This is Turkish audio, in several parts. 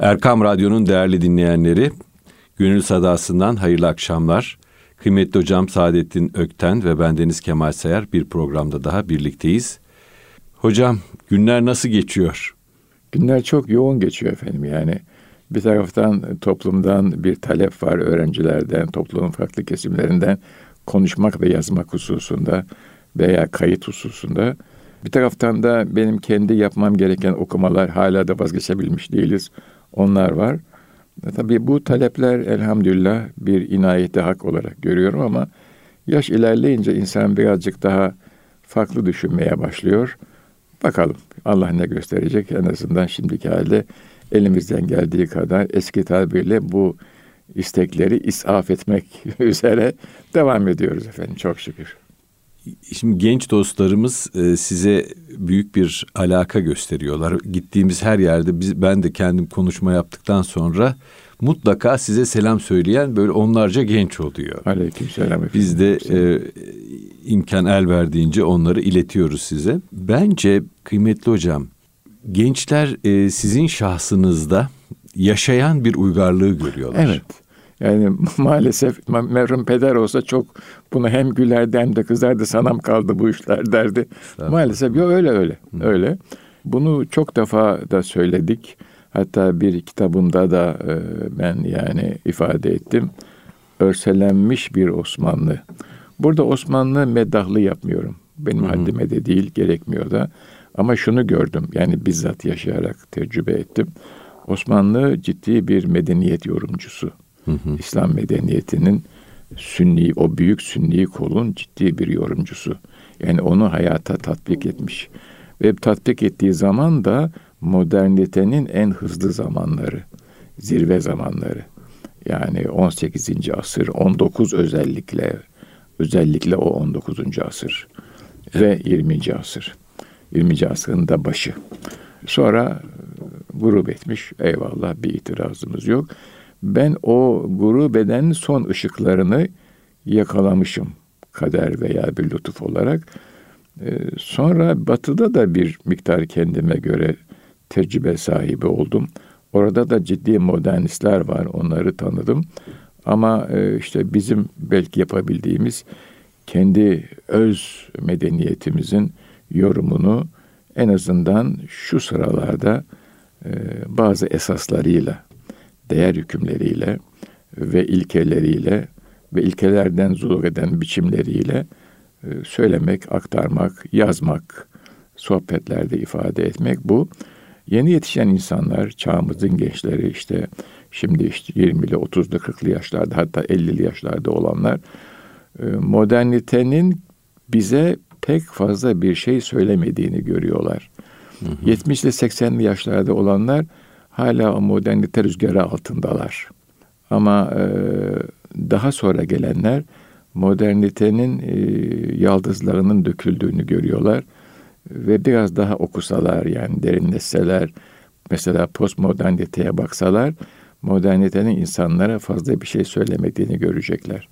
Erkam Radyo'nun değerli dinleyenleri, Gönül Sadası'ndan hayırlı akşamlar. Kıymetli hocam Saadettin Ökten ve bendeniz Kemal Sayar bir programda daha birlikteyiz. Hocam günler nasıl geçiyor? Günler çok yoğun geçiyor efendim yani. Bir taraftan toplumdan bir talep var öğrencilerden, toplumun farklı kesimlerinden konuşmak ve yazmak hususunda veya kayıt hususunda. Bir taraftan da benim kendi yapmam gereken okumalar hala da vazgeçebilmiş değiliz. Onlar var. E tabii bu talepler elhamdülillah bir inayeti hak olarak görüyorum ama yaş ilerleyince insan birazcık daha farklı düşünmeye başlıyor. Bakalım Allah ne gösterecek en azından şimdiki halde elimizden geldiği kadar eski tabirle bu istekleri isaf etmek üzere devam ediyoruz efendim çok şükür. Şimdi genç dostlarımız e, size büyük bir alaka gösteriyorlar. Gittiğimiz her yerde biz ben de kendim konuşma yaptıktan sonra mutlaka size selam söyleyen böyle onlarca genç oluyor. Aleykümselam efendim. Biz de e, imkan el verdiğince onları iletiyoruz size. Bence kıymetli hocam gençler e, sizin şahsınızda yaşayan bir uygarlığı görüyorlar. Evet. Yani maalesef merhum peder olsa çok bunu hem gülerdi hem de kızardı sanam kaldı bu işler derdi. Maalesef yok öyle öyle Hı. öyle. Bunu çok defa da söyledik. Hatta bir kitabımda da e, ben yani ifade ettim. Örselenmiş bir Osmanlı. Burada Osmanlı medahlı yapmıyorum. Benim Hı. haddime de değil, gerekmiyor da. Ama şunu gördüm. Yani bizzat yaşayarak tecrübe ettim. Osmanlı ciddi bir medeniyet yorumcusu. Hı hı. İslam medeniyetinin sünni, o büyük sünni kolun ciddi bir yorumcusu. Yani onu hayata tatbik etmiş. Ve tatbik ettiği zaman da modernitenin en hızlı zamanları, zirve zamanları. Yani 18. asır, 19 özellikle, özellikle o 19. asır ve 20. asır. 20. asrın da başı. Sonra grup etmiş. Eyvallah bir itirazımız yok ben o guru bedenin son ışıklarını yakalamışım kader veya bir lütuf olarak. Ee, sonra batıda da bir miktar kendime göre tecrübe sahibi oldum. Orada da ciddi modernistler var, onları tanıdım. Ama e, işte bizim belki yapabildiğimiz kendi öz medeniyetimizin yorumunu en azından şu sıralarda e, bazı esaslarıyla değer hükümleriyle ve ilkeleriyle ve ilkelerden zuluk eden biçimleriyle e, söylemek, aktarmak, yazmak, sohbetlerde ifade etmek bu. Yeni yetişen insanlar, çağımızın gençleri işte şimdi işte 20'li, 30'lu, 40'lı yaşlarda hatta 50'li yaşlarda olanlar e, modernitenin bize pek fazla bir şey söylemediğini görüyorlar. Hı hı. 70'li 80'li yaşlarda olanlar hala o modernite rüzgarı altındalar. Ama e, daha sonra gelenler modernitenin e, yaldızlarının döküldüğünü görüyorlar ve biraz daha okusalar yani derinleşseler mesela postmoderniteye baksalar modernitenin insanlara fazla bir şey söylemediğini görecekler.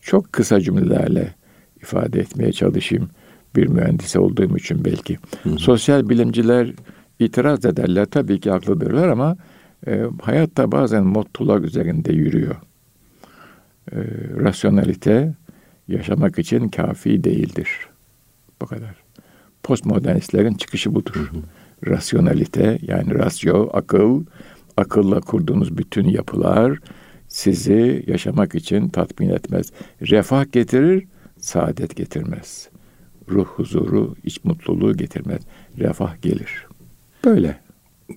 Çok kısa cümlelerle ifade etmeye çalışayım bir mühendis olduğum için belki. Hı hı. Sosyal bilimciler itiraz ederler. Tabii ki haklıdırlar ama e, hayatta bazen mottolar üzerinde yürüyor. E, rasyonalite yaşamak için kafi değildir. Bu kadar. Postmodernistlerin çıkışı budur. Hı hı. Rasyonalite yani rasyo, akıl, akılla kurduğunuz bütün yapılar sizi yaşamak için tatmin etmez. Refah getirir, saadet getirmez. Ruh huzuru, iç mutluluğu getirmez. Refah gelir. Böyle.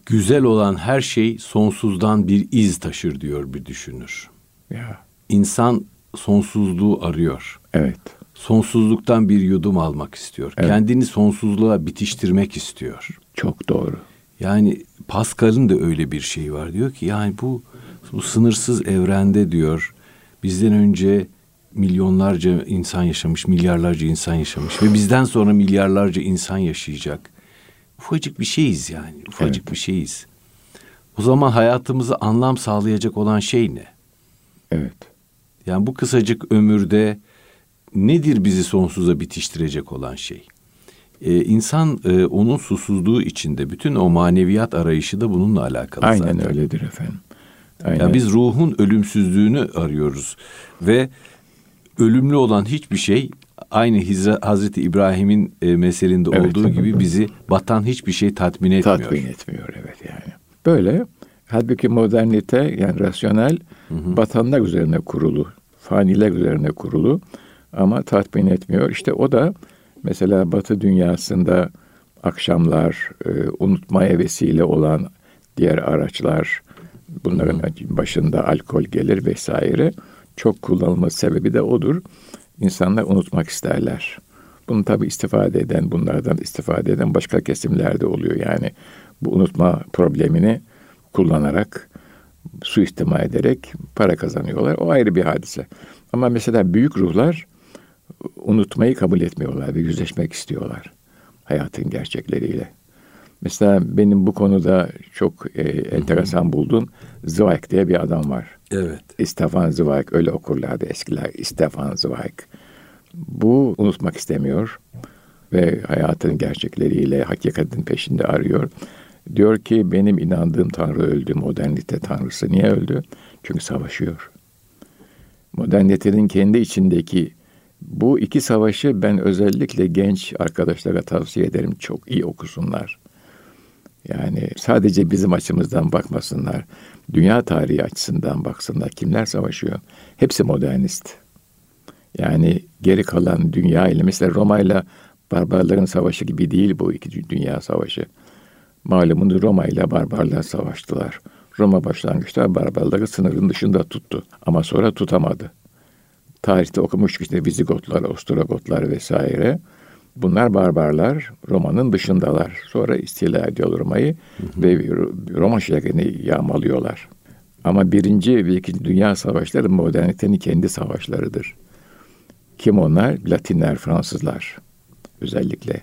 Güzel olan her şey sonsuzdan bir iz taşır diyor bir düşünür. Ya. İnsan sonsuzluğu arıyor. Evet. Sonsuzluktan bir yudum almak istiyor. Evet. Kendini sonsuzluğa bitiştirmek istiyor. Çok doğru. Yani Pascal'ın da öyle bir şeyi var. Diyor ki yani bu bu sınırsız evrende diyor bizden önce milyonlarca insan yaşamış, milyarlarca insan yaşamış ve bizden sonra milyarlarca insan yaşayacak. Ufacık bir şeyiz yani. Ufacık evet. bir şeyiz. O zaman hayatımızı anlam sağlayacak olan şey ne? Evet. Yani bu kısacık ömürde nedir bizi sonsuza bitiştirecek olan şey? e, insan e, onun susuzluğu içinde bütün o maneviyat arayışı da bununla alakalı Aynen zaten. öyledir efendim. Aynen. Ya biz ruhun ölümsüzlüğünü arıyoruz ve ölümlü olan hiçbir şey aynı Hizra, Hazreti İbrahim'in e, meselinde Evet. olduğu gibi bizi batan hiçbir şey tatmin etmiyor. tatmin etmiyor evet yani. Böyle halbuki modernite yani rasyonel batanlar üzerine kurulu, faniler üzerine kurulu ama tatmin etmiyor. İşte o da mesela Batı dünyasında akşamlar, e, unutmaya vesile olan diğer araçlar, bunların başında alkol gelir vesaire. Çok kullanılma sebebi de odur. İnsanlar unutmak isterler. Bunu tabi istifade eden, bunlardan istifade eden başka kesimlerde oluyor. Yani bu unutma problemini kullanarak, suistimal ederek para kazanıyorlar. O ayrı bir hadise. Ama mesela büyük ruhlar unutmayı kabul etmiyorlar ve yüzleşmek istiyorlar hayatın gerçekleriyle. Mesela benim bu konuda çok e, enteresan bulduğum Zweig diye bir adam var. Evet. Stefan Zweig öyle okurlardı eskiler. Stefan Zweig. Bu unutmak istemiyor ve hayatın gerçekleriyle hakikatin peşinde arıyor. Diyor ki benim inandığım Tanrı öldü. Modernite Tanrısı niye öldü? Çünkü savaşıyor. Modernitenin kendi içindeki bu iki savaşı ben özellikle genç arkadaşlara tavsiye ederim. Çok iyi okusunlar. Yani sadece bizim açımızdan bakmasınlar. Dünya tarihi açısından baksınlar. Kimler savaşıyor? Hepsi modernist. Yani geri kalan dünya ile mesela Roma ile barbarların savaşı gibi değil bu iki dünya savaşı. Malumunuz Roma ile barbarlar savaştılar. Roma başlangıçta barbarları sınırın dışında tuttu ama sonra tutamadı. Tarihte okumuştuk işte Vizigotlar, Ostrogotlar vesaire. Bunlar barbarlar, Roma'nın dışındalar. Sonra istila ediyorlar Roma'yı ve Roma şehrini yağmalıyorlar. Ama birinci ve ikinci dünya savaşları modernitenin kendi savaşlarıdır. Kim onlar? Latinler, Fransızlar özellikle.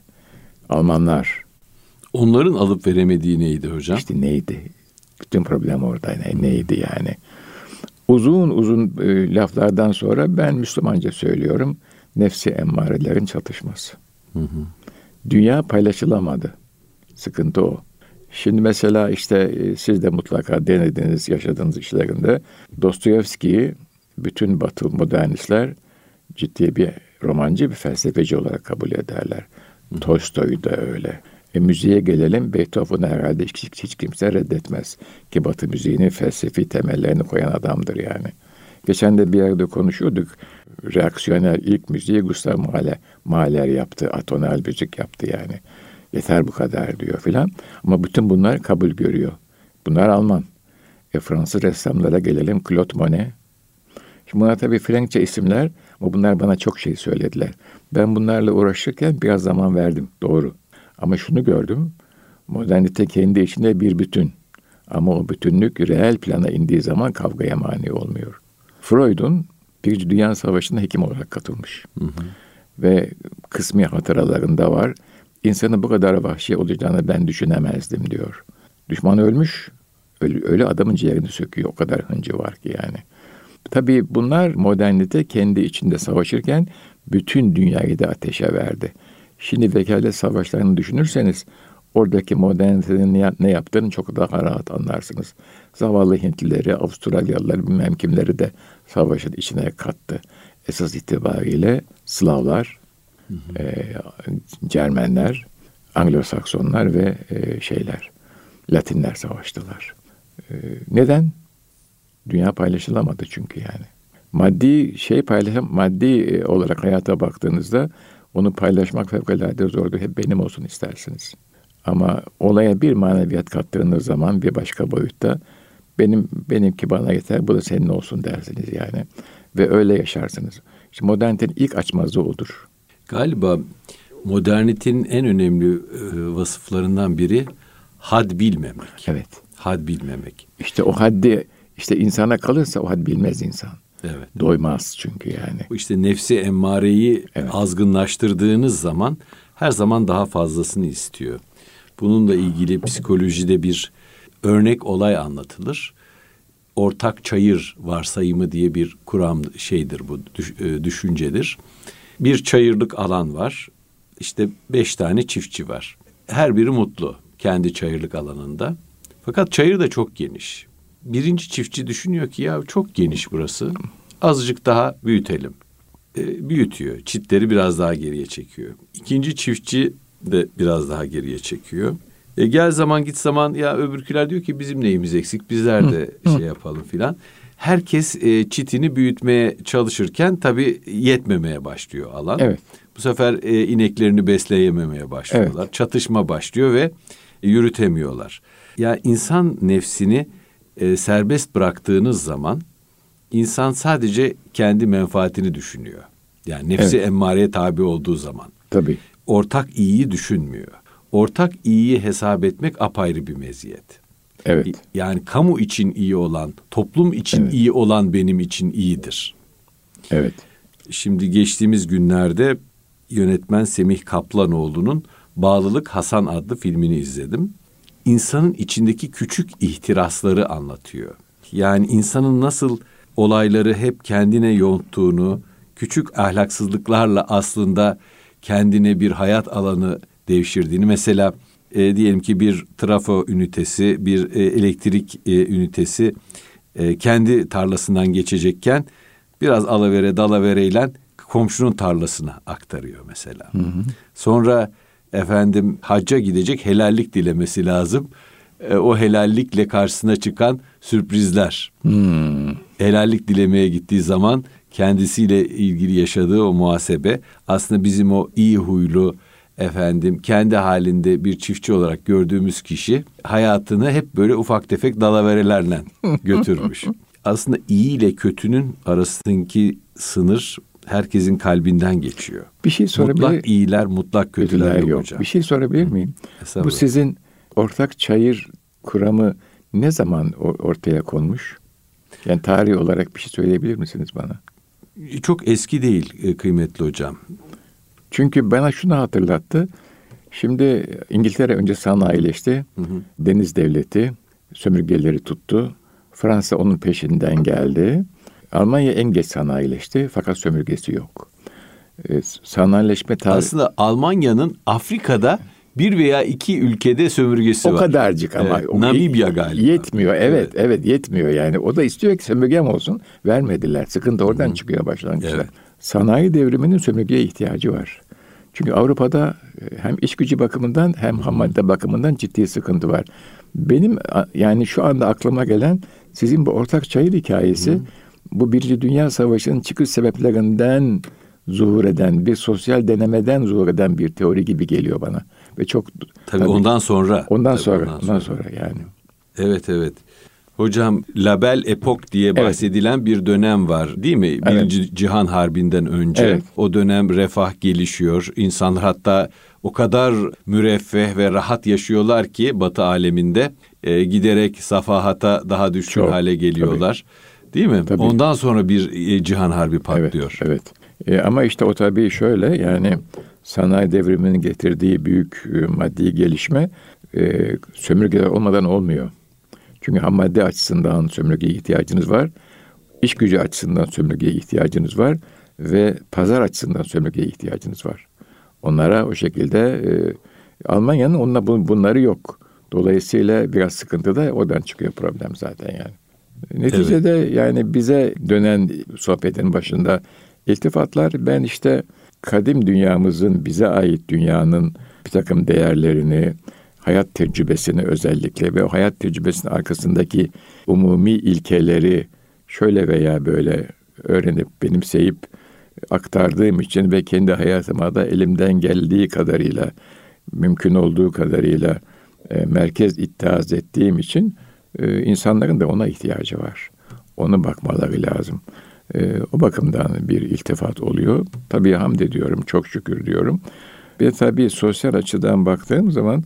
Almanlar. Onların alıp veremediği neydi hocam? İşte neydi? Bütün problem orada ne, neydi yani? Uzun uzun e, laflardan sonra ben Müslümanca söylüyorum. Nefsi emmarelerin çatışması. Hı hı. Dünya paylaşılamadı. Sıkıntı o. Şimdi mesela işte e, siz de mutlaka denediğiniz, yaşadığınız işlerinde Dostoyevski'yi bütün Batı modernistler ciddi bir romancı, bir felsefeci olarak kabul ederler. Tolstoy da öyle. E, müziğe gelelim. Beethoven'ı herhalde hiç, hiç kimse reddetmez. Ki Batı müziğinin felsefi temellerini koyan adamdır yani. Geçen de bir yerde konuşuyorduk. Reaksiyonel ilk müziği Gustav Mahler, Mahler yaptı. Atonal müzik yaptı yani. Yeter bu kadar diyor filan. Ama bütün bunlar kabul görüyor. Bunlar Alman. E, Fransız ressamlara gelelim. Claude Monet. Şimdi bunlar tabii Frenkçe isimler ama bunlar bana çok şey söylediler. Ben bunlarla uğraşırken biraz zaman verdim. Doğru. Ama şunu gördüm. Modernite kendi içinde bir bütün. Ama o bütünlük reel plana indiği zaman kavgaya mani olmuyor. Freud'un Birinci Dünya Savaşı'na hekim olarak katılmış. Hı hı. Ve kısmi hatıralarında var. İnsanın bu kadar vahşi olacağını ben düşünemezdim diyor. Düşman ölmüş. Öyle, öyle adamın ciğerini söküyor. O kadar hıncı var ki yani. Tabii bunlar modernite kendi içinde savaşırken bütün dünyayı da ateşe verdi. Şimdi vekalet savaşlarını düşünürseniz oradaki modernitenin ne yaptığını çok daha rahat anlarsınız. Zavallı Hintlileri, Avustralyalıları bilmem kimleri de savaşın içine kattı. Esas itibariyle Slavlar, hı hı. E, Cermenler, Anglo-Saksonlar ve e, şeyler, Latinler savaştılar. E, neden? Dünya paylaşılamadı çünkü yani. Maddi şey paylaşım, maddi olarak hayata baktığınızda onu paylaşmak fevkalade zordur. Hep benim olsun istersiniz. Ama olaya bir maneviyat kattığınız zaman bir başka boyutta benim benimki bana yeter, bu da senin olsun dersiniz yani. Ve öyle yaşarsınız. İşte modernitenin ilk açmazı odur. Galiba modernitenin en önemli e, vasıflarından biri had bilmemek. Evet. Had bilmemek. İşte o haddi işte insana kalırsa o had bilmez insan. Evet. Doymaz çünkü yani. İşte nefsi emmareyi evet. azgınlaştırdığınız zaman her zaman daha fazlasını istiyor. Bununla ilgili psikolojide bir örnek olay anlatılır. Ortak çayır varsayımı diye bir kuram şeydir bu düşüncedir. Bir çayırlık alan var. işte beş tane çiftçi var. Her biri mutlu kendi çayırlık alanında. Fakat çayır da çok geniş. Birinci çiftçi düşünüyor ki ya çok geniş burası. Azıcık daha büyütelim. E, büyütüyor. Çitleri biraz daha geriye çekiyor. İkinci çiftçi de biraz daha geriye çekiyor. E, gel zaman git zaman ya öbürküler diyor ki bizim neyimiz eksik bizler de şey yapalım filan. Herkes e, çitini büyütmeye çalışırken tabii yetmemeye başlıyor alan. Evet. Bu sefer e, ineklerini besleyememeye başlıyorlar. Evet. Çatışma başlıyor ve e, yürütemiyorlar. Ya insan nefsini e, serbest bıraktığınız zaman insan sadece kendi menfaatini düşünüyor. Yani nefsi Evet. emmareye tabi olduğu zaman Tabii. ortak iyiyi düşünmüyor. Ortak iyiyi hesap etmek apayrı bir meziyet. Evet. Yani kamu için iyi olan, toplum için Evet. iyi olan benim için iyidir. Evet. Şimdi geçtiğimiz günlerde yönetmen Semih Kaplanoğlu'nun Bağlılık Hasan adlı filmini izledim. İnsanın içindeki küçük ihtirasları anlatıyor. Yani insanın nasıl olayları hep kendine yonttuğunu, küçük ahlaksızlıklarla aslında kendine bir hayat alanı devşirdiğini. Mesela e, diyelim ki bir trafo ünitesi, bir e, elektrik e, ünitesi e, kendi tarlasından geçecekken biraz alavere dalavereyle komşunun tarlasına aktarıyor mesela. Sonra efendim hacca gidecek helallik dilemesi lazım. E, o helallikle karşısına çıkan sürprizler. Hmm. Helallik dilemeye gittiği zaman kendisiyle ilgili yaşadığı o muhasebe aslında bizim o iyi huylu efendim kendi halinde bir çiftçi olarak gördüğümüz kişi hayatını hep böyle ufak tefek dalaverelerle götürmüş. Aslında iyi ile kötünün arasındaki sınır herkesin kalbinden geçiyor. Bir şey sorabilir Mutlak iyiler, mutlak kötüler, Kötüler yok, yok. hocam. Bir şey sorabilir miyim? Bu sizin ortak çayır kuramı ne zaman ortaya konmuş? Yani tarih olarak bir şey söyleyebilir misiniz bana? Çok eski değil e, kıymetli hocam. Çünkü bana şunu hatırlattı. Şimdi İngiltere önce sanayileşti. Deniz devleti sömürgeleri tuttu. Fransa onun peşinden geldi. Almanya en geç sanayileşti fakat sömürgesi yok. Ee, sanayileşme tarihi Aslında Almanya'nın Afrika'da bir veya iki ülkede sömürgesi o var. kadarcık ama Evet, o- Namibya galiba. Yetmiyor. Evet, evet, yetmiyor yani. O da istiyor ki sömürgem olsun. Vermediler. Sıkıntı oradan çıkıyor başlangıçta. Evet. Sanayi devriminin sömürgeye ihtiyacı var. Çünkü Avrupa'da e, hem iş gücü bakımından hem ham madde bakımından ciddi sıkıntı var. Benim yani şu anda aklıma gelen sizin bu ortak çayır hikayesi bu Birinci Dünya Savaşı'nın çıkış sebeplerinden zuhur eden bir sosyal denemeden zuhur eden bir teori gibi geliyor bana ve çok Tabii, ondan sonra. ondan Tabii sonra ondan sonra yani Evet evet. Hocam Label Epok diye bahsedilen bir dönem var değil mi? Birinci Cihan Harbi'nden önce. Evet. O dönem refah gelişiyor. İnsanlar hatta o kadar müreffeh ve rahat yaşıyorlar ki Batı aleminde e, giderek safahata daha düşkün Çok, hale geliyorlar. Değil mi? Tabii. Ondan sonra bir e, Cihan Harbi patlıyor. Evet. evet. E, ama işte o tabii şöyle yani sanayi devriminin getirdiği büyük e, maddi gelişme e, sömürgeler olmadan olmuyor. Çünkü ham madde açısından sömürgeye ihtiyacınız var. İş gücü açısından sömürgeye ihtiyacınız var. Ve pazar açısından sömürgeye ihtiyacınız var. Onlara o şekilde e, Almanya'nın onunla bun- bunları yok. Dolayısıyla biraz sıkıntı da oradan çıkıyor problem zaten yani. Neticede yani bize dönen sohbetin başında iltifatlar ben işte kadim dünyamızın bize ait dünyanın bir takım değerlerini, hayat tecrübesini özellikle ve o hayat tecrübesinin arkasındaki umumi ilkeleri şöyle veya böyle öğrenip benimseyip aktardığım için ve kendi hayatıma da elimden geldiği kadarıyla mümkün olduğu kadarıyla e, merkez ittihaz ettiğim için e, insanların da ona ihtiyacı var. Onu bakmaları lazım. E, o bakımdan bir iltifat oluyor. Tabii hamd ediyorum, çok şükür diyorum. De tabii sosyal açıdan baktığım zaman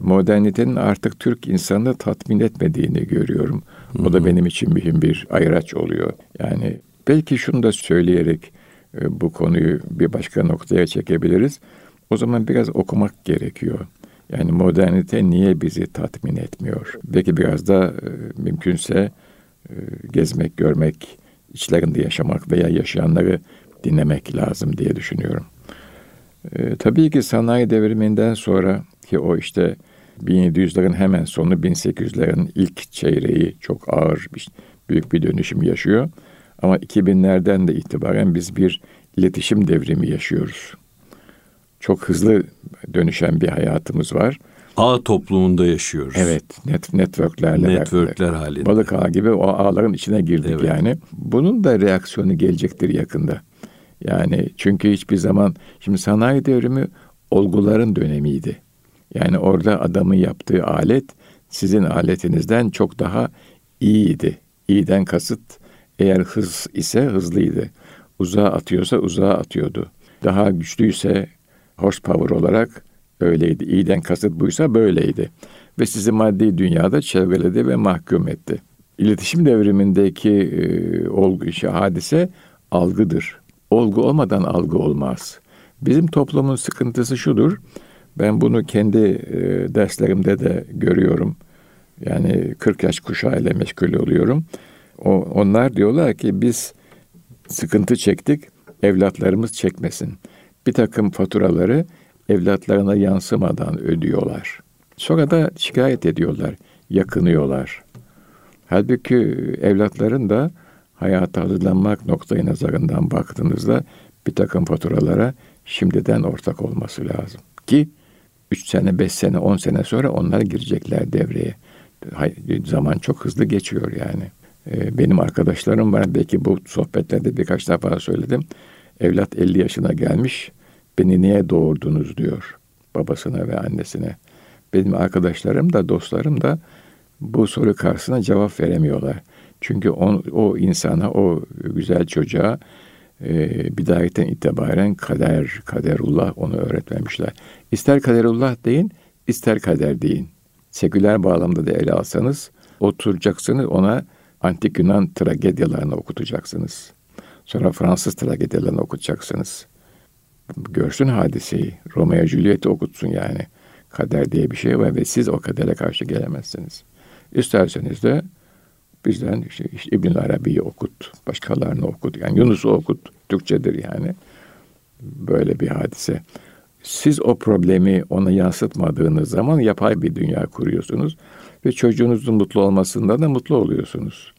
modernitenin artık Türk insanını tatmin etmediğini görüyorum. O da benim için mühim bir ayraç oluyor. Yani belki şunu da söyleyerek e, bu konuyu bir başka noktaya çekebiliriz. O zaman biraz okumak gerekiyor. Yani modernite niye bizi tatmin etmiyor? Belki biraz da e, mümkünse e, gezmek, görmek, içlerinde yaşamak veya yaşayanları dinlemek lazım diye düşünüyorum. E, tabii ki sanayi devriminden sonra ki o işte 1700'lerin hemen sonu 1800'lerin ilk çeyreği çok ağır bir, büyük bir dönüşüm yaşıyor. Ama 2000'lerden de itibaren biz bir iletişim devrimi yaşıyoruz. Çok hızlı dönüşen bir hayatımız var. Ağ toplumunda yaşıyoruz. Evet, net networklerle. Networkler halinde. Balık ağı gibi o ağların içine girdik evet. yani. Bunun da reaksiyonu gelecektir yakında. Yani çünkü hiçbir zaman şimdi sanayi devrimi olguların dönemiydi. Yani orada adamın yaptığı alet sizin aletinizden çok daha iyiydi. İyiden kasıt eğer hız ise hızlıydı. Uzağa atıyorsa uzağa atıyordu. Daha güçlüyse horsepower olarak öyleydi. İyiden kasıt buysa böyleydi. Ve sizi maddi dünyada çevreledi ve mahkum etti. İletişim devrimindeki e, olgu, işi, hadise algıdır. Olgu olmadan algı olmaz. Bizim toplumun sıkıntısı şudur. Ben bunu kendi e, derslerimde de görüyorum. Yani 40 yaş kuşağıyla meşgul oluyorum. O, onlar diyorlar ki biz sıkıntı çektik, evlatlarımız çekmesin. Bir takım faturaları evlatlarına yansımadan ödüyorlar. Sonra da şikayet ediyorlar, yakınıyorlar. Halbuki evlatların da hayata hazırlanmak noktayı nazarından baktığınızda bir takım faturalara şimdiden ortak olması lazım. Ki 3 sene, 5 sene, 10 sene sonra onlar girecekler devreye. Zaman çok hızlı geçiyor yani. Ee, benim arkadaşlarım var. Belki bu sohbetlerde birkaç defa söyledim. Evlat 50 yaşına gelmiş. Beni niye doğurdunuz diyor babasına ve annesine. Benim arkadaşlarım da dostlarım da bu soru karşısına cevap veremiyorlar. Çünkü on, o insana, o güzel çocuğa e, bidayetten itibaren kader, kaderullah onu öğretmemişler. İster kaderullah deyin, ister kader deyin. Seküler bağlamda da ele alsanız oturacaksınız ona antik Yunan tragedyalarını okutacaksınız. Sonra Fransız tragedyalarını okutacaksınız. Görsün hadiseyi. Romeo Juliet'i okutsun yani. Kader diye bir şey var ve siz o kadere karşı gelemezsiniz. İsterseniz de bizden işte, işte İbn Arabi'yi okut, başkalarını okut. Yani Yunus'u okut. Türkçedir yani. Böyle bir hadise. Siz o problemi ona yansıtmadığınız zaman yapay bir dünya kuruyorsunuz ve çocuğunuzun mutlu olmasında da mutlu oluyorsunuz.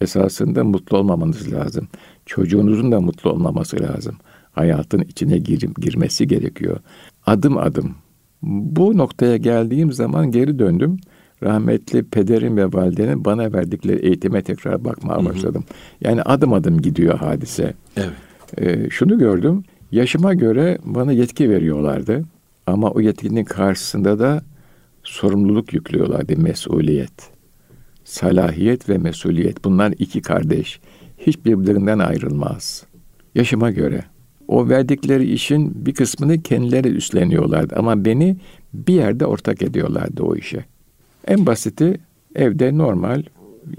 Esasında mutlu olmamanız lazım. Çocuğunuzun da mutlu olmaması lazım. Hayatın içine gir, girmesi gerekiyor. Adım adım. Bu noktaya geldiğim zaman geri döndüm. Rahmetli pederim ve validenin bana verdikleri eğitime tekrar bakmaya başladım. Yani adım adım gidiyor hadise. Evet. Ee, şunu gördüm. Yaşıma göre bana yetki veriyorlardı. Ama o yetkinin karşısında da sorumluluk yüklüyorlardı, mesuliyet. Salahiyet ve mesuliyet. Bunlar iki kardeş. Hiç birbirinden ayrılmaz. Yaşıma göre. O verdikleri işin bir kısmını kendileri üstleniyorlardı. Ama beni bir yerde ortak ediyorlardı o işe. En basiti evde normal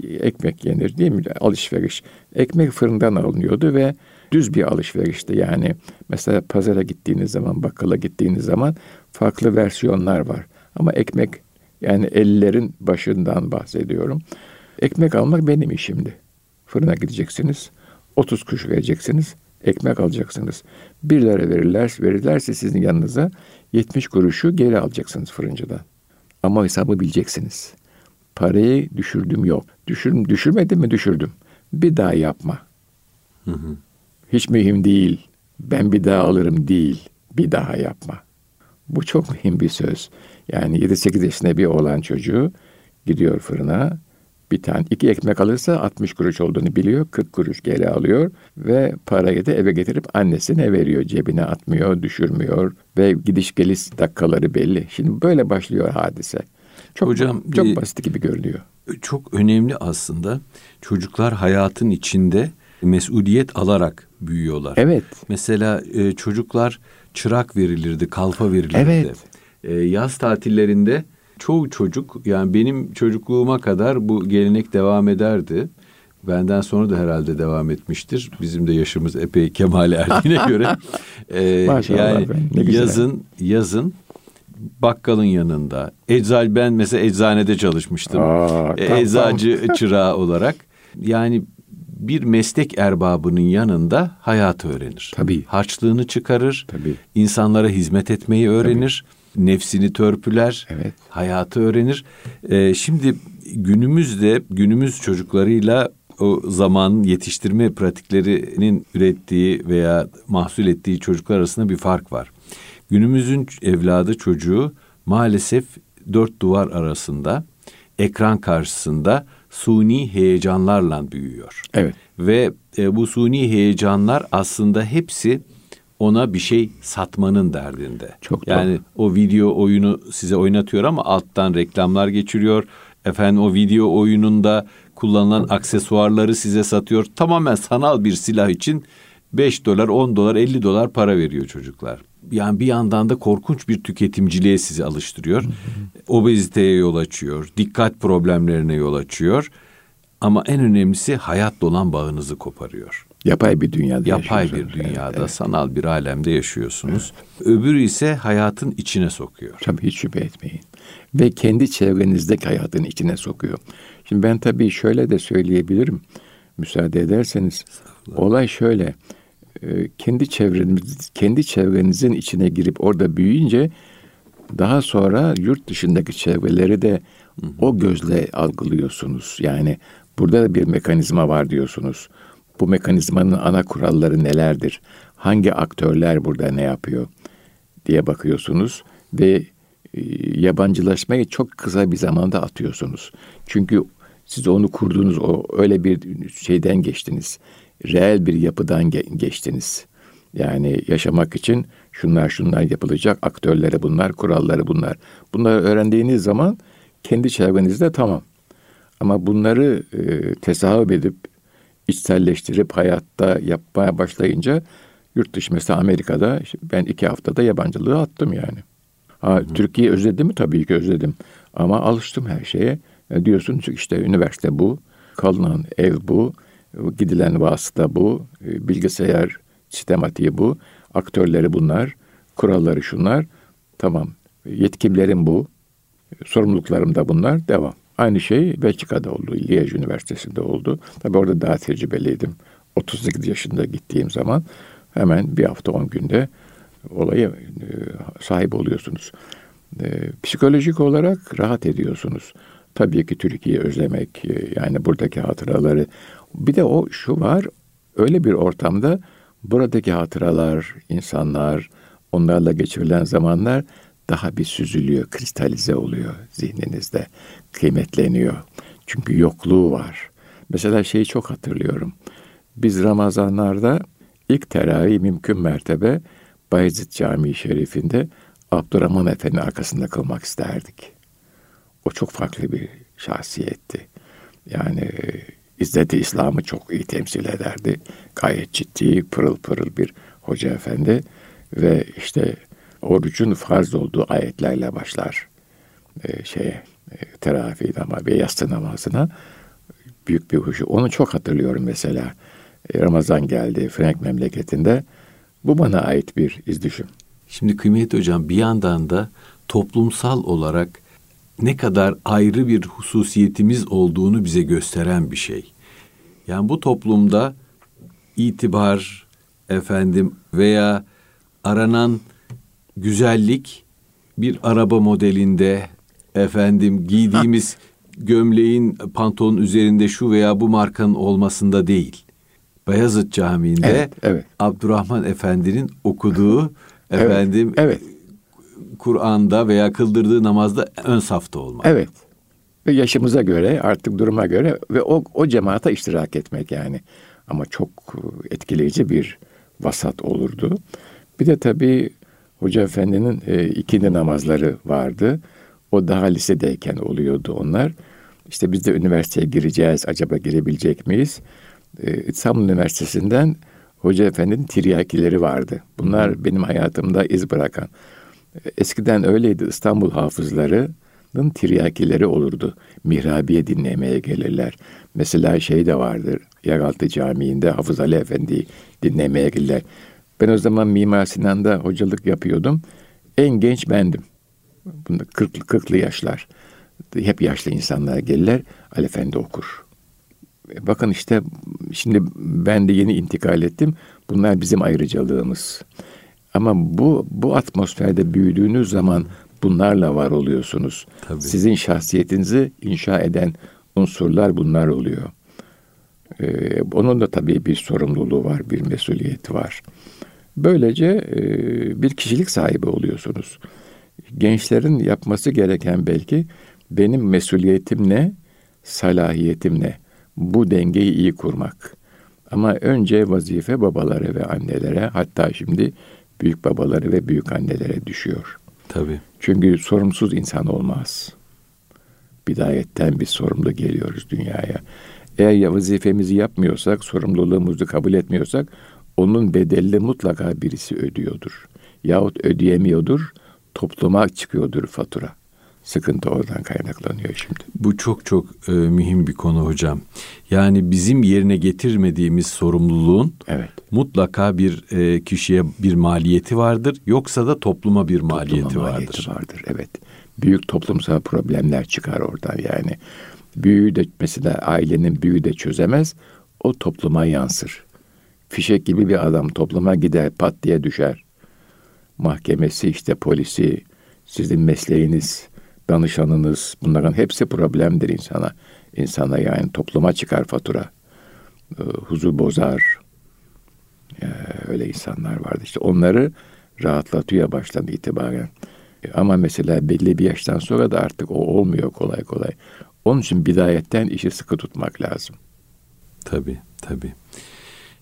ekmek yenir değil mi? Alışveriş. Ekmek fırından alınıyordu ve düz bir alışverişti. Yani mesela pazara gittiğiniz zaman, bakkala gittiğiniz zaman farklı versiyonlar var. Ama ekmek yani ellerin başından bahsediyorum. Ekmek almak benim işimdi. Fırına gideceksiniz. 30 kuş vereceksiniz. Ekmek alacaksınız. Bir lira verirler, verirlerse sizin yanınıza 70 kuruşu geri alacaksınız fırıncıdan. Ama hesabı bileceksiniz. Parayı düşürdüm yok. Düşür, düşürmedim mi düşürdüm. Bir daha yapma. Hı hı. Hiç mühim değil. Ben bir daha alırım değil. Bir daha yapma. Bu çok mühim bir söz. Yani 7-8 yaşında bir oğlan çocuğu gidiyor fırına. Bir tane iki ekmek alırsa 60 kuruş olduğunu biliyor. 40 kuruş geri alıyor ve parayı da eve getirip annesine veriyor. Cebine atmıyor, düşürmüyor ve gidiş geliş dakikaları belli. Şimdi böyle başlıyor hadise. Çok Hocam çok basit gibi görünüyor. Çok önemli aslında. Çocuklar hayatın içinde mesuliyet alarak büyüyorlar. Evet. Mesela e, çocuklar çırak verilirdi, kalfa verilirdi. Evet. E, yaz tatillerinde çoğu çocuk yani benim çocukluğuma kadar bu gelenek devam ederdi. Benden sonra da herhalde devam etmiştir. Bizim de yaşımız epey kemale erdiğine göre. E, Maşallah yani yazın yazın bakkalın yanında. Eczal ben mesela eczanede çalışmıştım. Aa, e, Eczacı çırağı olarak. Yani bir meslek erbabının yanında hayatı öğrenir. Tabii. Harçlığını çıkarır. Tabii. insanlara hizmet etmeyi öğrenir. Nefsini törpüler. Evet. Hayatı öğrenir. Ee, şimdi günümüzde günümüz çocuklarıyla o zaman yetiştirme pratiklerinin ürettiği veya mahsul ettiği çocuklar arasında bir fark var. Günümüzün evladı çocuğu maalesef dört duvar arasında ekran karşısında suni heyecanlarla büyüyor. Evet. Ve e, bu suni heyecanlar aslında hepsi ona bir şey satmanın derdinde. Çok yani o video oyunu size oynatıyor ama alttan reklamlar geçiriyor. Efendim o video oyununda kullanılan aksesuarları size satıyor. Tamamen sanal bir silah için 5 dolar, 10 dolar, 50 dolar para veriyor çocuklar. Yani bir yandan da korkunç bir tüketimciliğe sizi alıştırıyor. Obeziteye yol açıyor, dikkat problemlerine yol açıyor. Ama en önemlisi hayatla olan bağınızı koparıyor. Yapay bir dünyada Yapay bir dünyada, Evet, evet. sanal bir alemde yaşıyorsunuz. Öbürü ise hayatın içine sokuyor. Tabii hiç şüphe etmeyin. Ve kendi çevrenizdeki hayatın içine sokuyor. Şimdi ben tabii şöyle de söyleyebilirim. Müsaade ederseniz. Olay şöyle. E, Kendi çevreniz, kendi çevrenizin içine girip orada büyüyünce daha sonra yurt dışındaki çevreleri de o gözle algılıyorsunuz. Yani burada da bir mekanizma var diyorsunuz. Bu mekanizmanın ana kuralları nelerdir? Hangi aktörler burada ne yapıyor diye bakıyorsunuz ve e, yabancılaşmayı çok kısa bir zamanda atıyorsunuz. Çünkü siz onu kurduğunuz o öyle bir şeyden geçtiniz. Reel bir yapıdan ge- geçtiniz. Yani yaşamak için şunlar şunlar yapılacak, aktörleri bunlar, kuralları bunlar. Bunları öğrendiğiniz zaman kendi çevrenizde tamam. Ama bunları e, tesahüp edip içselleştirip hayatta yapmaya başlayınca yurt dışı mesela Amerika'da ben iki haftada yabancılığı attım yani. Ha, Türkiye özledim mi? Tabii ki özledim. Ama alıştım her şeye. E, diyorsun işte üniversite bu, kalınan ev bu, gidilen vasıta bu, e, bilgisayar sistematiği bu, aktörleri bunlar, kuralları şunlar. Tamam, yetkimlerim bu, sorumluluklarım da bunlar, devam. Aynı şey Belçika'da oldu, Liège Üniversitesi'nde oldu. Tabii orada daha tecrübeliydim. 38 yaşında gittiğim zaman hemen bir hafta 10 günde olaya e, sahip oluyorsunuz. E, psikolojik olarak rahat ediyorsunuz. Tabii ki Türkiye'yi özlemek, yani buradaki hatıraları. Bir de o şu var, öyle bir ortamda buradaki hatıralar, insanlar, onlarla geçirilen zamanlar daha bir süzülüyor, kristalize oluyor zihninizde, kıymetleniyor. Çünkü yokluğu var. Mesela şeyi çok hatırlıyorum. Biz Ramazanlarda ilk teravih mümkün mertebe Bayezid Camii Şerif'inde Abdurrahman Efendi arkasında kılmak isterdik. O çok farklı bir şahsiyetti. Yani İzzet-i İslam'ı çok iyi temsil ederdi. Gayet ciddi, pırıl pırıl bir hoca efendi ve işte orucun farz olduğu ayetlerle başlar e, şeye e, teravih ama ve yastı namazına büyük bir huşu. Onu çok hatırlıyorum mesela. E, Ramazan geldi Frank memleketinde. Bu bana ait bir izdüşüm. Şimdi kıymetli hocam bir yandan da toplumsal olarak ne kadar ayrı bir hususiyetimiz olduğunu bize gösteren bir şey. Yani bu toplumda itibar efendim veya aranan güzellik bir araba modelinde efendim giydiğimiz gömleğin pantolonun üzerinde şu veya bu markanın olmasında değil. Bayazıt Camii'nde Evet, evet. Abdurrahman Efendi'nin okuduğu efendim Evet. Kur'an'da veya kıldırdığı namazda ön safta olmak. Evet. Ve yaşımıza göre, artık duruma göre ve o, o cemaate iştirak etmek yani. Ama çok etkileyici bir vasat olurdu. Bir de tabii Hoca Efendi'nin e, ikindi namazları vardı. O daha lisedeyken oluyordu onlar. İşte biz de üniversiteye gireceğiz. Acaba girebilecek miyiz? E, İstanbul Üniversitesi'nden Hoca Efendi'nin tiryakileri vardı. Bunlar benim hayatımda iz bırakan. Eskiden öyleydi İstanbul hafızlarının tiryakileri olurdu. Mihrabiye dinlemeye gelirler. Mesela şey de vardır. Yeraltı Camii'nde Hafız Ali Efendi dinlemeye gelirler. Ben o zaman Mimar Sinan'da hocalık yapıyordum. En genç bendim. Bunda 40'lı 40'lı yaşlar. Hep yaşlı insanlar gelirler. Ali Efendi okur. E, Bakın işte şimdi ben de yeni intikal ettim. Bunlar bizim ayrıcalığımız. Ama bu bu atmosferde büyüdüğünüz zaman bunlarla var oluyorsunuz. Tabii. Sizin şahsiyetinizi inşa eden unsurlar bunlar oluyor. Ee, onun da tabii bir sorumluluğu var, bir mesuliyeti var. Böylece e, bir kişilik sahibi oluyorsunuz. Gençlerin yapması gereken belki benim mesuliyetim ne, salahiyetim ne? Bu dengeyi iyi kurmak. Ama önce vazife babalara ve annelere hatta şimdi büyük babaları ve büyük annelere düşüyor. Tabii. Çünkü sorumsuz insan olmaz. Bidayetten bir sorumlu geliyoruz dünyaya. Eğer vazifemizi yapmıyorsak, sorumluluğumuzu kabul etmiyorsak onun bedelini mutlaka birisi ödüyordur. Yahut ödeyemiyordur, topluma çıkıyordur fatura. Sıkıntı oradan kaynaklanıyor şimdi. Bu çok çok e, mühim bir konu hocam. Yani bizim yerine getirmediğimiz sorumluluğun evet. mutlaka bir e, kişiye bir maliyeti vardır. Yoksa da topluma bir maliyeti topluma vardır. Maliyeti vardır. Evet. Büyük toplumsal problemler çıkar oradan yani. Büyüğü de mesela ailenin büyüğü de çözemez. O topluma yansır. Fişek gibi bir adam topluma gider pat diye düşer. Mahkemesi işte polisi, sizin mesleğiniz, danışanınız bunların hepsi problemdir insana. İnsana yani topluma çıkar fatura. E, huzur bozar. E, öyle insanlar vardı. İşte onları rahatlatıyor baştan itibaren. E, ama mesela belli bir yaştan sonra da artık o olmuyor kolay kolay. Onun için bidayetten işi sıkı tutmak lazım. Tabii, tabii.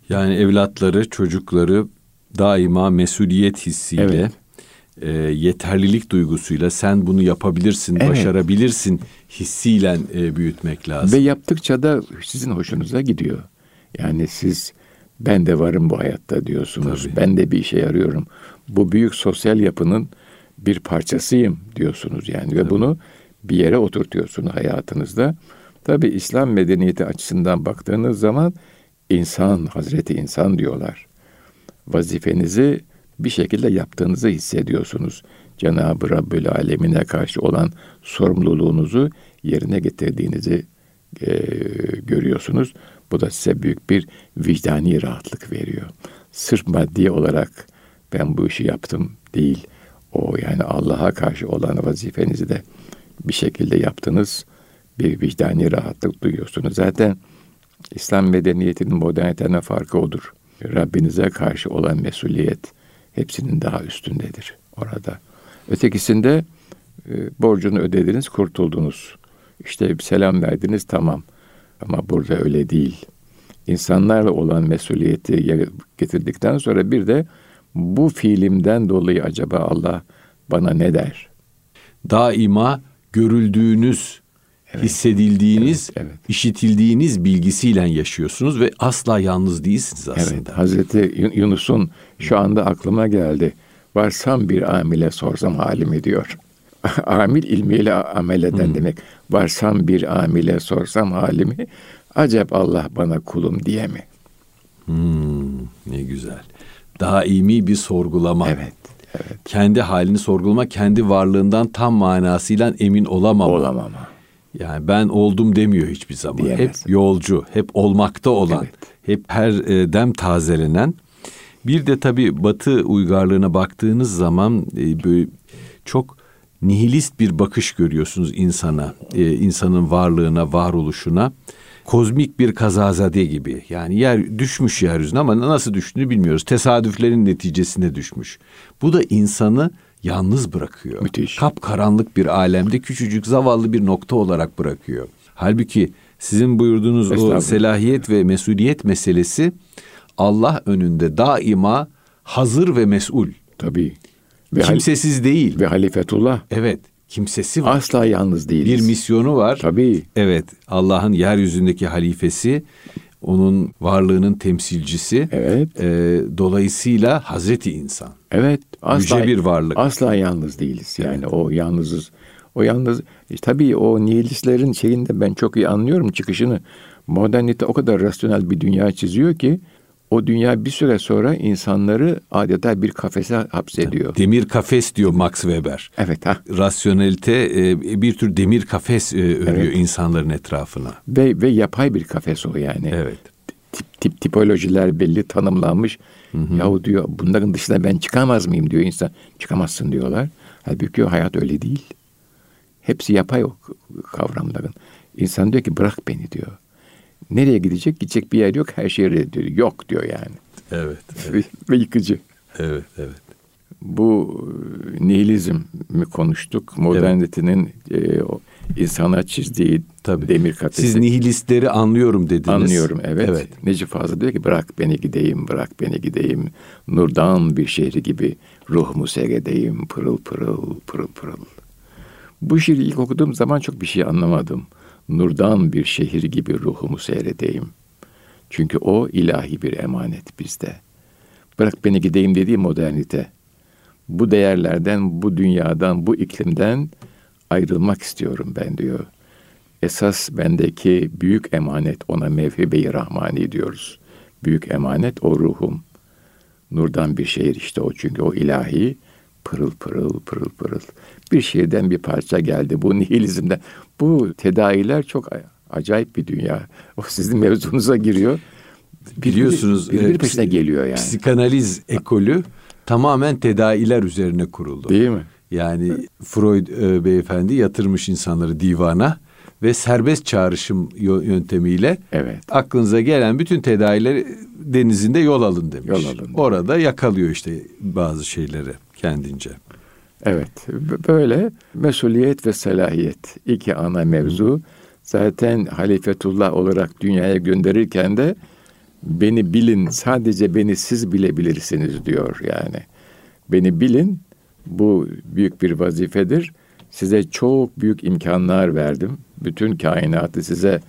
Yani evlatları, çocukları daima mesuliyet hissiyle, evet e, yeterlilik duygusuyla sen bunu yapabilirsin, evet. başarabilirsin hissiyle e, büyütmek lazım. Ve yaptıkça da sizin hoşunuza gidiyor. Yani siz ben de varım bu hayatta diyorsunuz. Tabii. Ben de bir işe yarıyorum. Bu büyük sosyal yapının bir parçasıyım diyorsunuz yani Tabii. ve bunu bir yere oturtuyorsunuz hayatınızda. Tabii İslam medeniyeti açısından baktığınız zaman insan, Hazreti insan diyorlar. Vazifenizi bir şekilde yaptığınızı hissediyorsunuz. Cenab-ı Rabbül Alemine karşı olan sorumluluğunuzu yerine getirdiğinizi e, görüyorsunuz. Bu da size büyük bir vicdani rahatlık veriyor. Sırf maddi olarak ben bu işi yaptım değil. O yani Allah'a karşı olan vazifenizi de bir şekilde yaptınız. Bir vicdani rahatlık duyuyorsunuz. Zaten İslam medeniyetinin modernitene farkı odur. Rabbinize karşı olan mesuliyet, hepsinin daha üstündedir orada. Ötekisinde e, borcunu ödediniz, kurtuldunuz. İşte selam verdiniz, tamam. Ama burada öyle değil. İnsanlarla olan mesuliyeti getirdikten sonra bir de bu fiilimden dolayı acaba Allah bana ne der? Daima görüldüğünüz, evet. hissedildiğiniz, evet, evet. işitildiğiniz bilgisiyle yaşıyorsunuz ve asla yalnız değilsiniz aslında. Evet, Hazreti Yunus'un şu anda aklıma geldi. Varsam bir amile sorsam halimi diyor. Amil ilmiyle amel eden hmm. demek. Varsam bir amile sorsam halimi acep Allah bana kulum diye mi? Hmm, ne güzel. Daimi bir sorgulama. Evet. Evet. Kendi halini sorgulama, kendi varlığından tam manasıyla emin olamama. Olamama. Yani ben oldum demiyor hiçbir zaman. Diyemez. Hep yolcu, hep olmakta olan, evet. hep her e, dem tazelenen. Bir de tabii Batı uygarlığına baktığınız zaman e, böyle çok nihilist bir bakış görüyorsunuz insana, e, insanın varlığına, varoluşuna. Kozmik bir kazazade gibi. Yani yer düşmüş yeryüzüne ama nasıl düştüğünü bilmiyoruz. Tesadüflerin neticesinde düşmüş. Bu da insanı yalnız bırakıyor. Müthiş. Kap karanlık bir alemde küçücük zavallı bir nokta olarak bırakıyor. Halbuki sizin buyurduğunuz o selahiyet ve mesuliyet meselesi Allah önünde daima hazır ve mesul. Tabii. Ve kimsesiz değil. Ve halifetullah. Evet. Kimsesi var. Asla yalnız değiliz. Bir misyonu var. Tabii. Evet. Allah'ın yeryüzündeki halifesi onun varlığının temsilcisi. Evet. E, dolayısıyla Hazreti insan. Evet. Asla, Yüce bir varlık. Asla yalnız değiliz. Yani evet. o yalnızız. O yalnız e, tabii o nihilistlerin şeyinde ben çok iyi anlıyorum çıkışını. Modernite o kadar rasyonel bir dünya çiziyor ki o dünya bir süre sonra insanları adeta bir kafese hapsediyor. Demir kafes diyor Max Weber. Evet ha. Rasyonelite e, bir tür demir kafes e, örüyor evet. insanların etrafına. Ve ve yapay bir kafes o yani. Evet. tip tipolojiler belli tanımlanmış. Hı hı. Yahu diyor bunların dışında ben çıkamaz mıyım diyor insan. Çıkamazsın diyorlar. Halbuki o hayat öyle değil. Hepsi yapay o kavramların. İnsan diyor ki bırak beni diyor. Nereye gidecek? Gidecek bir yer yok. Her şey reddediyor. Yok diyor yani. Evet. evet. Ve yıkıcı. Evet, evet. Bu e, nihilizm mi konuştuk? Modernitenin evet. e, insana çizdiği Tabii. demir kafesi. Siz nihilistleri anlıyorum dediniz. Anlıyorum evet. evet. Necip Fazıl diyor ki bırak beni gideyim, bırak beni gideyim. Nurdan bir şehri gibi ruhumu seyredeyim pırıl pırıl pırıl pırıl. Bu şiiri ilk okuduğum zaman çok bir şey anlamadım. Nurdan bir şehir gibi ruhumu seyredeyim. Çünkü o ilahi bir emanet bizde. Bırak beni gideyim dediği modernite. Bu değerlerden, bu dünyadan, bu iklimden ayrılmak istiyorum ben diyor. Esas bendeki büyük emanet ona mevhibe-i rahmani diyoruz. Büyük emanet o ruhum. Nurdan bir şehir işte o çünkü o ilahi pırıl pırıl pırıl pırıl. Bir şehirden bir parça geldi bu nihilizmden. Bu tedaviler çok acayip bir dünya. O sizin mevzunuza giriyor. Biliyorsunuz bir, bir, bir peşine geliyor yani. Psikanaliz ekolü tamamen tedaviler üzerine kuruldu. Değil mi? Yani Freud e, beyefendi yatırmış insanları divana ve serbest çağrışım yöntemiyle evet. aklınıza gelen bütün tedaviler denizinde yol alın demiş. Yol alın. Orada yakalıyor işte bazı şeyleri kendince. Evet böyle mesuliyet ve selahiyet iki ana mevzu. Zaten halifetullah olarak dünyaya gönderirken de beni bilin sadece beni siz bilebilirsiniz diyor yani. Beni bilin bu büyük bir vazifedir. Size çok büyük imkanlar verdim. Bütün kainatı size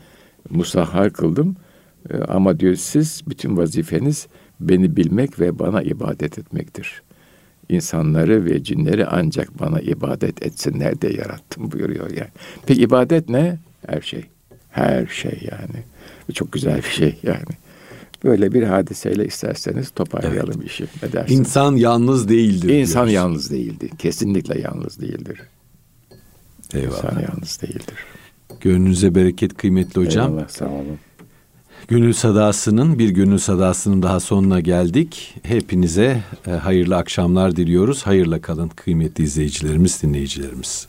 musahhar kıldım. Ee, ama diyor siz bütün vazifeniz beni bilmek ve bana ibadet etmektir. İnsanları ve cinleri ancak bana ibadet etsinler diye yarattım buyuruyor yani. Peki ibadet ne? Her şey. Her şey yani. Çok güzel bir şey yani. Böyle bir hadiseyle isterseniz toparlayalım evet. işi. Ne dersiniz? İnsan yalnız değildir. İnsan diyoruz. yalnız değildir. Kesinlikle yalnız değildir. Eyvallah. İnsan yalnız değildir. Gönlünüze bereket kıymetli hocam. Eyvallah sağ olun. Gönül Sadası'nın bir Gönül Sadası'nın daha sonuna geldik. Hepinize e, hayırlı akşamlar diliyoruz. Hayırla kalın kıymetli izleyicilerimiz, dinleyicilerimiz.